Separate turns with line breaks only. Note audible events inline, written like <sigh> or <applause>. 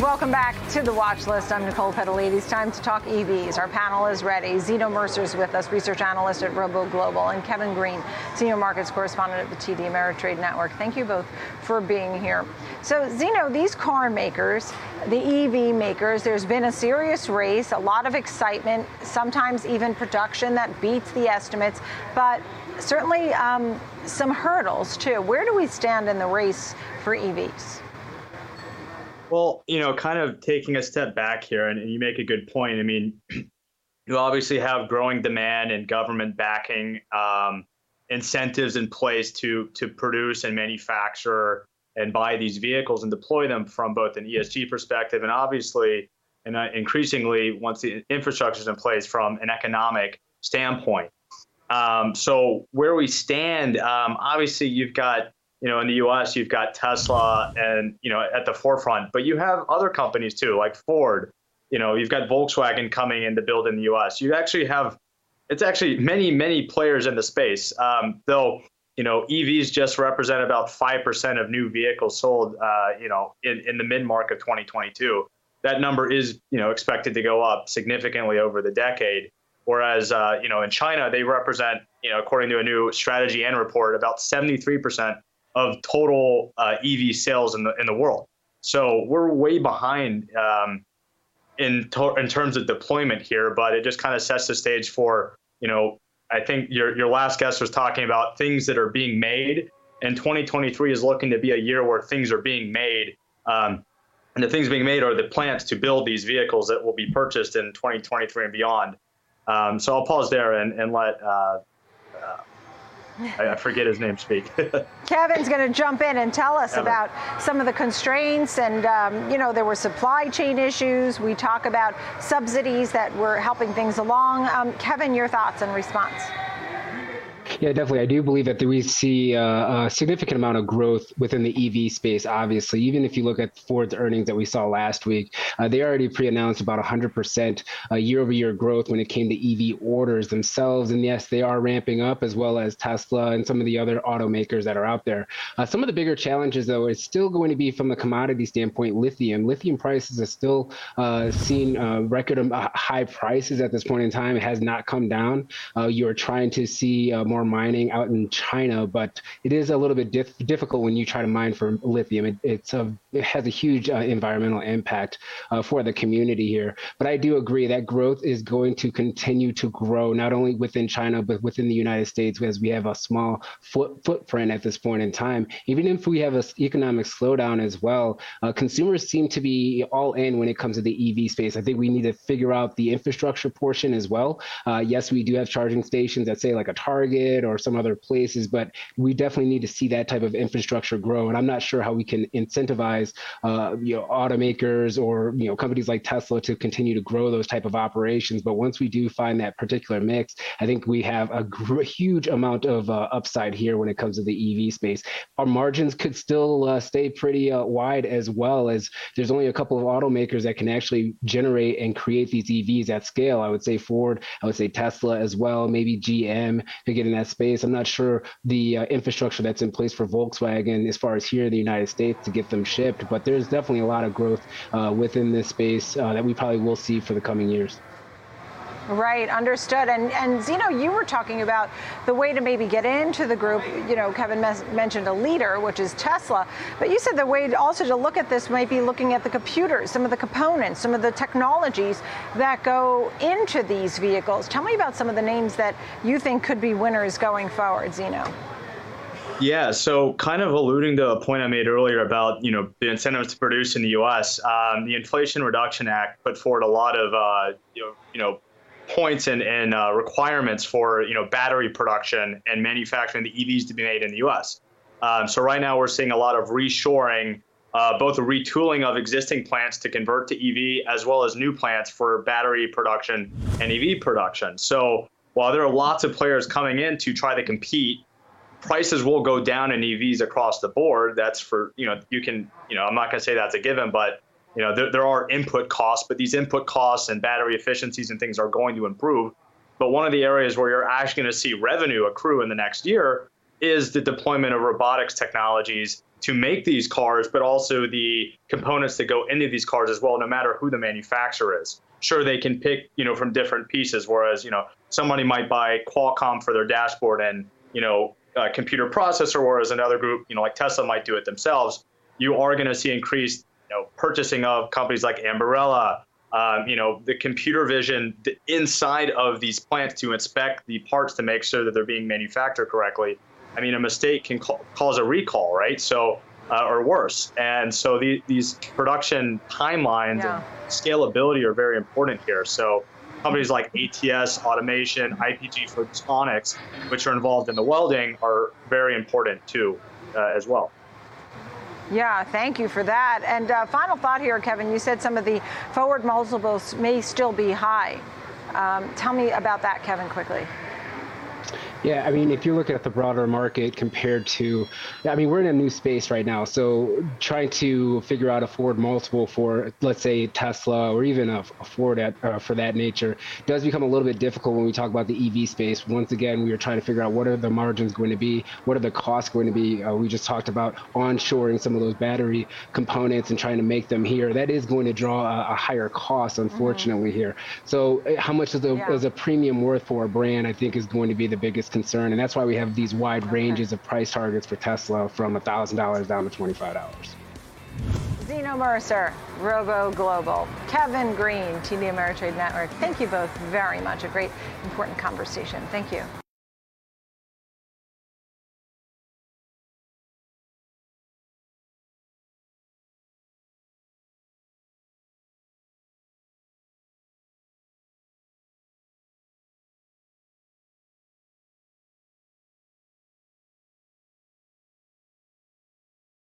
Welcome back to the watch list. I'm Nicole Petalides. Time to talk EVs. Our panel is ready. Zeno Mercer's with us, research analyst at Robo Global, and Kevin Green, senior markets correspondent at the TD Ameritrade Network. Thank you both for being here. So, Zeno, these car makers, the EV makers, there's been a serious race, a lot of excitement, sometimes even production that beats the estimates, but certainly um, some hurdles too. Where do we stand in the race for EVs?
Well, you know, kind of taking a step back here, and, you make a good point. I mean, <clears throat> you obviously have growing demand and government backing, um, incentives in place to to produce and manufacture and buy these vehicles and deploy them from both an ESG perspective and obviously, and uh, increasingly, once the infrastructure is in place from an economic standpoint. Um, so where we stand, um, obviously, you've got you know, in the U.S., you've got Tesla and you know at the forefront, but you have other companies too, like Ford. You know, you've got Volkswagen coming in to build in the U.S. You actually have, it's actually many many players in the space. Um, though, you know, EVs just represent about five percent of new vehicles sold. Uh, you know, in in the mid mark of 2022, that number is you know expected to go up significantly over the decade. Whereas, uh, you know, in China, they represent, you know, according to a new strategy and report, about 73 percent of total uh, EV sales in the in the world. So we're way behind um, in to- in terms of deployment here, but it just kind of sets the stage for you know I think your your last guest was talking about things that are being made, and 2023 is looking to be a year where things are being made. Um, and the things being made are the plants to build these vehicles that will be purchased in 2023 and beyond. Um, so I'll pause there and, and let uh, I, forget his name speak. <laughs>
Kevin's going to jump in and tell us Kevin. about some of the constraints and, um, you know, there were supply chain issues. We talk about subsidies that were helping things along. Um, Kevin, your thoughts and response.
Yeah, definitely. I do believe that we see uh, a significant amount of growth within the EV space. Obviously, even if you look at Ford's earnings that we saw last week, uh, they already pre-announced about 100% uh, year-over-year growth when it came to EV orders themselves. And yes, they are ramping up as well as Tesla and some of the other automakers that are out there. Uh, some of the bigger challenges, though, is still going to be from the commodity standpoint. Lithium, lithium prices are still uh, seeing record high prices at this point in time. It has not come down. you're trying to see more mining out in China, but it is a little bit dif- difficult when you try to mine for lithium. It, it's a, it has a huge uh, environmental impact uh, for the community here. But I do agree that growth is going to continue to grow, not only within China, but within the United States, as we have a small foot, footprint at this point in time. Even if we have an economic slowdown as well, uh, consumers seem to be all in when it comes to the EV space. I think we need to figure out the infrastructure portion as well. Uh, yes, we do have charging stations that say like a Target or some other places, but we definitely need to see that type of infrastructure grow. And I'm not sure how we can incentivize, uh, you know, automakers or you know companies like Tesla to continue to grow those type of operations. But once we do find that particular mix, I think we have a gr- <laughs> huge amount of uh, upside here when it comes to the EV space. Our margins could still uh, stay pretty uh, wide as well as there's only a couple of automakers that can actually generate and create these EVs at scale. I would say Ford, I would say Tesla as well, maybe GM to get in that space. I'm not sure the uh, infrastructure that's in place for Volkswagen as far as here in the United States to get them shipped, but there's definitely a lot of growth uh, within this space uh, that we probably will see for the coming years.
Right, understood. And and Zeno, you were talking about the way to maybe get into the group. You know, Kevin mes- mentioned a leader, which is Tesla, but you said the way also to look at this might be looking at the computers, some of the components, some of the technologies that go into these vehicles. Tell me about some of the names that you think could be winners going forward, Zeno.
Yeah, so kind of alluding to a point I made earlier about you know the incentives to produce in the U.S. Um, the Inflation Reduction Act put forward a lot of uh, you know you know points and, and uh, requirements for you know battery production and manufacturing the EVs to be made in the U.S. Um, so right now we're seeing a lot of reshoring, uh, both the retooling of existing plants to convert to EV, as well as new plants for battery production and EV production. So while there are lots of players coming in to try to compete, prices will go down in EVs across the board. That's for you know you can you know I'm not going to say that's a given, but you know, there, there are input costs, but these input costs and battery efficiencies and things are going to improve. But one of the areas where you're actually going to see revenue accrue in the next year is the deployment of robotics technologies to make these cars, but also the components that go into these cars as well, no matter who the manufacturer is. Sure, they can pick, you know, from different pieces, whereas, you know, somebody might buy Qualcomm for their dashboard and, you know, a computer processor, whereas another group, you know, like Tesla might do it themselves. You are going to see increased, you know, purchasing of companies like Ambarella, um, you know, the computer vision inside of these plants to inspect the parts to make sure that they're being manufactured correctly. I mean, a mistake can ca- cause a recall, right? So, uh, or worse. And so the, these production timelines yeah. and scalability are very important here. So companies like ATS Automation, IPG Photonics, which are involved in the welding, are very important too, uh, as well.
Yeah, thank you for that. And uh, final thought here, Kevin. You said some of the forward multiples may still be high. Um, tell me about that, Kevin, quickly.
Yeah, I mean, if you look at the broader market compared to, I mean, we're in a new space right now. So trying to figure out a forward multiple for, let's say, Tesla or even a, a Ford at, uh, for that nature does become a little bit difficult when we talk about the EV space. Once again, we are trying to figure out what are the margins going to be, what are the costs going to be. Uh, we just talked about onshoring some of those battery components and trying to make them here. That is going to draw a, a higher cost, unfortunately, mm-hmm. here. So uh, how much is, the, yeah. is a premium worth for a brand? I think is going to be the biggest concern, and that's why we have these wide ranges of price targets for Tesla from $1,000 down to $25.
Zeno Mercer, Robo Global, Kevin Green, TD Ameritrade Network. Thank you both very much. A great, important conversation. Thank you.